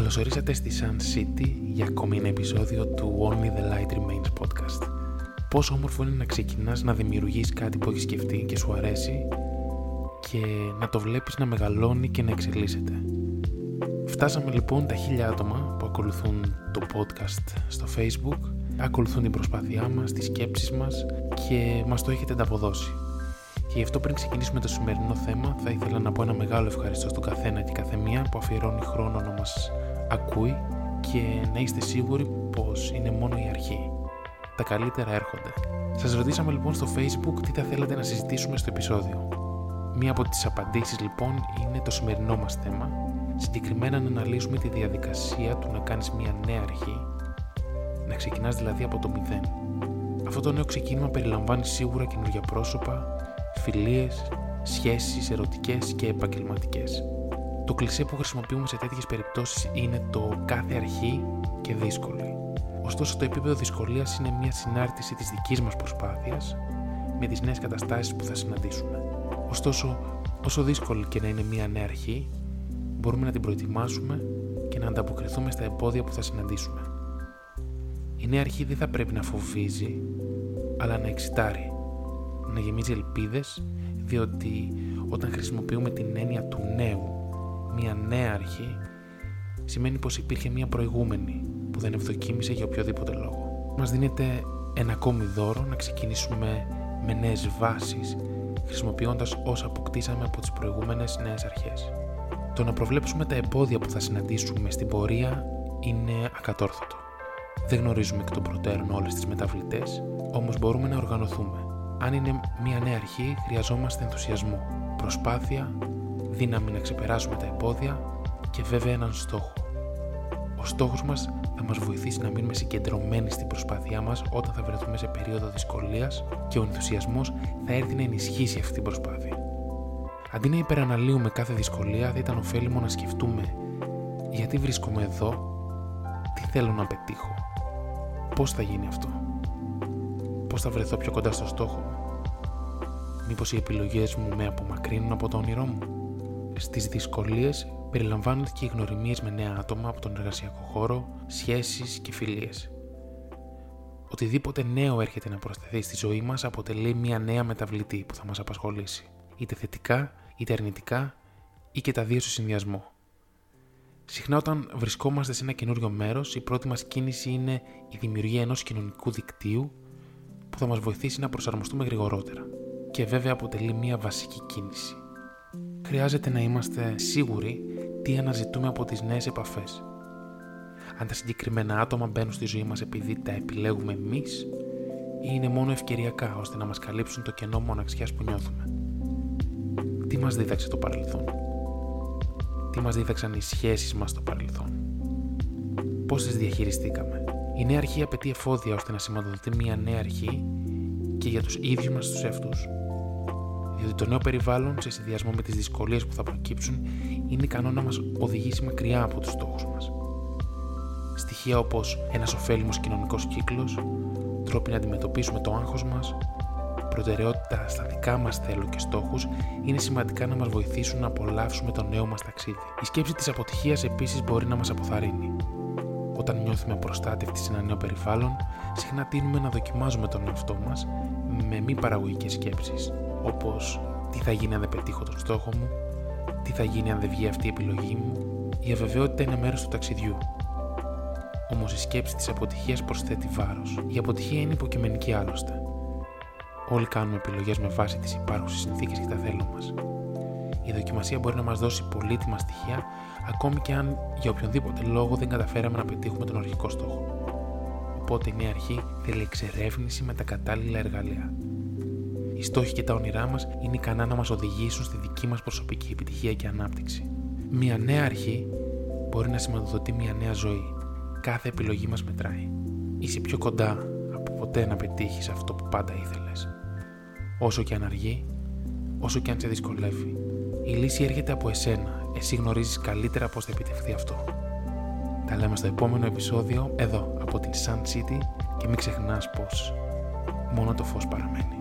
Καλωσορίσατε στη Sun City για ακόμη ένα επεισόδιο του Only the Light Remains podcast. Πόσο όμορφο είναι να ξεκινάς να δημιουργείς κάτι που έχεις σκεφτεί και σου αρέσει και να το βλέπεις να μεγαλώνει και να εξελίσσεται. Φτάσαμε λοιπόν τα χίλια άτομα που ακολουθούν το podcast στο facebook, ακολουθούν την προσπάθειά μας, τις σκέψεις μας και μας το έχετε ανταποδώσει. Και γι' αυτό πριν ξεκινήσουμε το σημερινό θέμα, θα ήθελα να πω ένα μεγάλο ευχαριστώ στον καθένα και καθεμία που αφιερώνει χρόνο να μας ακούει και να είστε σίγουροι πως είναι μόνο η αρχή. Τα καλύτερα έρχονται. Σας ρωτήσαμε λοιπόν στο facebook τι θα θέλατε να συζητήσουμε στο επεισόδιο. Μία από τις απαντήσεις λοιπόν είναι το σημερινό μας θέμα, συγκεκριμένα να αναλύσουμε τη διαδικασία του να κάνεις μια νέα αρχή, να ξεκινάς δηλαδή από το μηδέν. Αυτό το νέο ξεκίνημα περιλαμβάνει σίγουρα καινούργια πρόσωπα, φιλίες, σχέσεις ερωτικές και επαγγελματικές. Το κλισέ που χρησιμοποιούμε σε τέτοιες περιπτώσεις είναι το κάθε αρχή και δύσκολη. Ωστόσο το επίπεδο δυσκολίας είναι μια συνάρτηση της δικής μας προσπάθειας με τις νέες καταστάσεις που θα συναντήσουμε. Ωστόσο, όσο δύσκολη και να είναι μια νέα αρχή, μπορούμε να την προετοιμάσουμε και να ανταποκριθούμε στα εμπόδια που θα συναντήσουμε. Η νέα αρχή δεν θα πρέπει να φοβίζει, αλλά να εξητάρει να γεμίζει ελπίδες διότι όταν χρησιμοποιούμε την έννοια του νέου, μια νέα αρχή, σημαίνει πως υπήρχε μια προηγούμενη που δεν ευδοκίμησε για οποιοδήποτε λόγο. Μας δίνεται ένα ακόμη δώρο να ξεκινήσουμε με νέες βάσεις χρησιμοποιώντας όσα αποκτήσαμε από τις προηγούμενες νέες αρχές. Το να προβλέψουμε τα εμπόδια που θα συναντήσουμε στην πορεία είναι ακατόρθωτο. Δεν γνωρίζουμε εκ των προτέρων όλες τις μεταβλητές, όμως μπορούμε να οργανωθούμε αν είναι μια νέα αρχή, χρειαζόμαστε ενθουσιασμό, προσπάθεια, δύναμη να ξεπεράσουμε τα εμπόδια και βέβαια έναν στόχο. Ο στόχος μας θα μας βοηθήσει να μείνουμε συγκεντρωμένοι στην προσπάθειά μας όταν θα βρεθούμε σε περίοδο δυσκολίας και ο ενθουσιασμός θα έρθει να ενισχύσει αυτή την προσπάθεια. Αντί να υπεραναλύουμε κάθε δυσκολία, θα ήταν ωφέλιμο να σκεφτούμε γιατί βρίσκομαι εδώ, τι θέλω να πετύχω, πώς θα γίνει αυτό πώς θα βρεθώ πιο κοντά στο στόχο μου. Μήπως οι επιλογές μου με απομακρύνουν από το όνειρό μου. Στις δυσκολίες περιλαμβάνονται και οι γνωριμίες με νέα άτομα από τον εργασιακό χώρο, σχέσεις και φιλίες. Οτιδήποτε νέο έρχεται να προσθεθεί στη ζωή μας αποτελεί μια νέα μεταβλητή που θα μας απασχολήσει. Είτε θετικά, είτε αρνητικά ή και τα δύο σε συνδυασμό. Συχνά όταν βρισκόμαστε σε ένα καινούριο μέρος, η πρώτη μας κίνηση είναι η δημιουργία ενός κοινωνικού δικτύου που θα μας βοηθήσει να προσαρμοστούμε γρηγορότερα και βέβαια αποτελεί μια βασική κίνηση. Χρειάζεται να είμαστε σίγουροι τι αναζητούμε από τις νέες επαφές. Αν τα συγκεκριμένα άτομα μπαίνουν στη ζωή μας επειδή τα επιλέγουμε εμείς ή είναι μόνο ευκαιριακά ώστε να μας καλύψουν το κενό μοναξιάς που νιώθουμε. Τι μας δίδαξε το παρελθόν; Τι μας δίδαξαν οι σχέσεις μας στο παρελθόν; Πώς τις διαχειριστήκαμε; Η νέα αρχή απαιτεί εφόδια ώστε να σηματοδοτεί μια νέα αρχή και για τους ίδιους μας τους εαυτούς. Διότι το νέο περιβάλλον, σε συνδυασμό με τις δυσκολίες που θα προκύψουν, είναι ικανό να μας οδηγήσει μακριά από τους στόχους μας. Στοιχεία όπως ένας ωφέλιμος κοινωνικός κύκλος, τρόποι να αντιμετωπίσουμε το άγχος μας, προτεραιότητα στα δικά μας θέλω και στόχους είναι σημαντικά να μας βοηθήσουν να απολαύσουμε το νέο μας ταξίδι. Η σκέψη της αποτυχίας επίσης μπορεί να μας αποθαρρύνει. Όταν νιώθουμε προστάτευτοι σε ένα νέο περιβάλλον, συχνά τείνουμε να δοκιμάζουμε τον εαυτό μας με μη παραγωγικές σκέψεις, όπως τι θα γίνει αν δεν πετύχω τον στόχο μου, τι θα γίνει αν δεν βγει αυτή η επιλογή μου, η αβεβαιότητα είναι μέρος του ταξιδιού. Όμως η σκέψη της αποτυχίας προσθέτει βάρος. Η αποτυχία είναι υποκειμενική άλλωστε. Όλοι κάνουμε επιλογές με βάση τις υπάρχουσες συνθήκες και τα θέλω μας. Η δοκιμασία μπορεί να μας δώσει πολύτιμα στοιχεία ακόμη και αν για οποιονδήποτε λόγο δεν καταφέραμε να πετύχουμε τον αρχικό στόχο. Οπότε η νέα αρχή θέλει εξερεύνηση με τα κατάλληλα εργαλεία. Οι στόχοι και τα όνειρά μας είναι ικανά να μας οδηγήσουν στη δική μας προσωπική επιτυχία και ανάπτυξη. Μια νέα αρχή μπορεί να σηματοδοτεί μια νέα ζωή. Κάθε επιλογή μας μετράει. Είσαι πιο κοντά από ποτέ να πετύχεις αυτό που πάντα ήθελες. Όσο και αν αργεί, όσο και αν σε δυσκολεύει, η λύση έρχεται από εσένα εσύ γνωρίζεις καλύτερα πώς θα επιτευχθεί αυτό. Τα λέμε στο επόμενο επεισόδιο εδώ από την Sun City και μην ξεχνάς πως μόνο το φως παραμένει.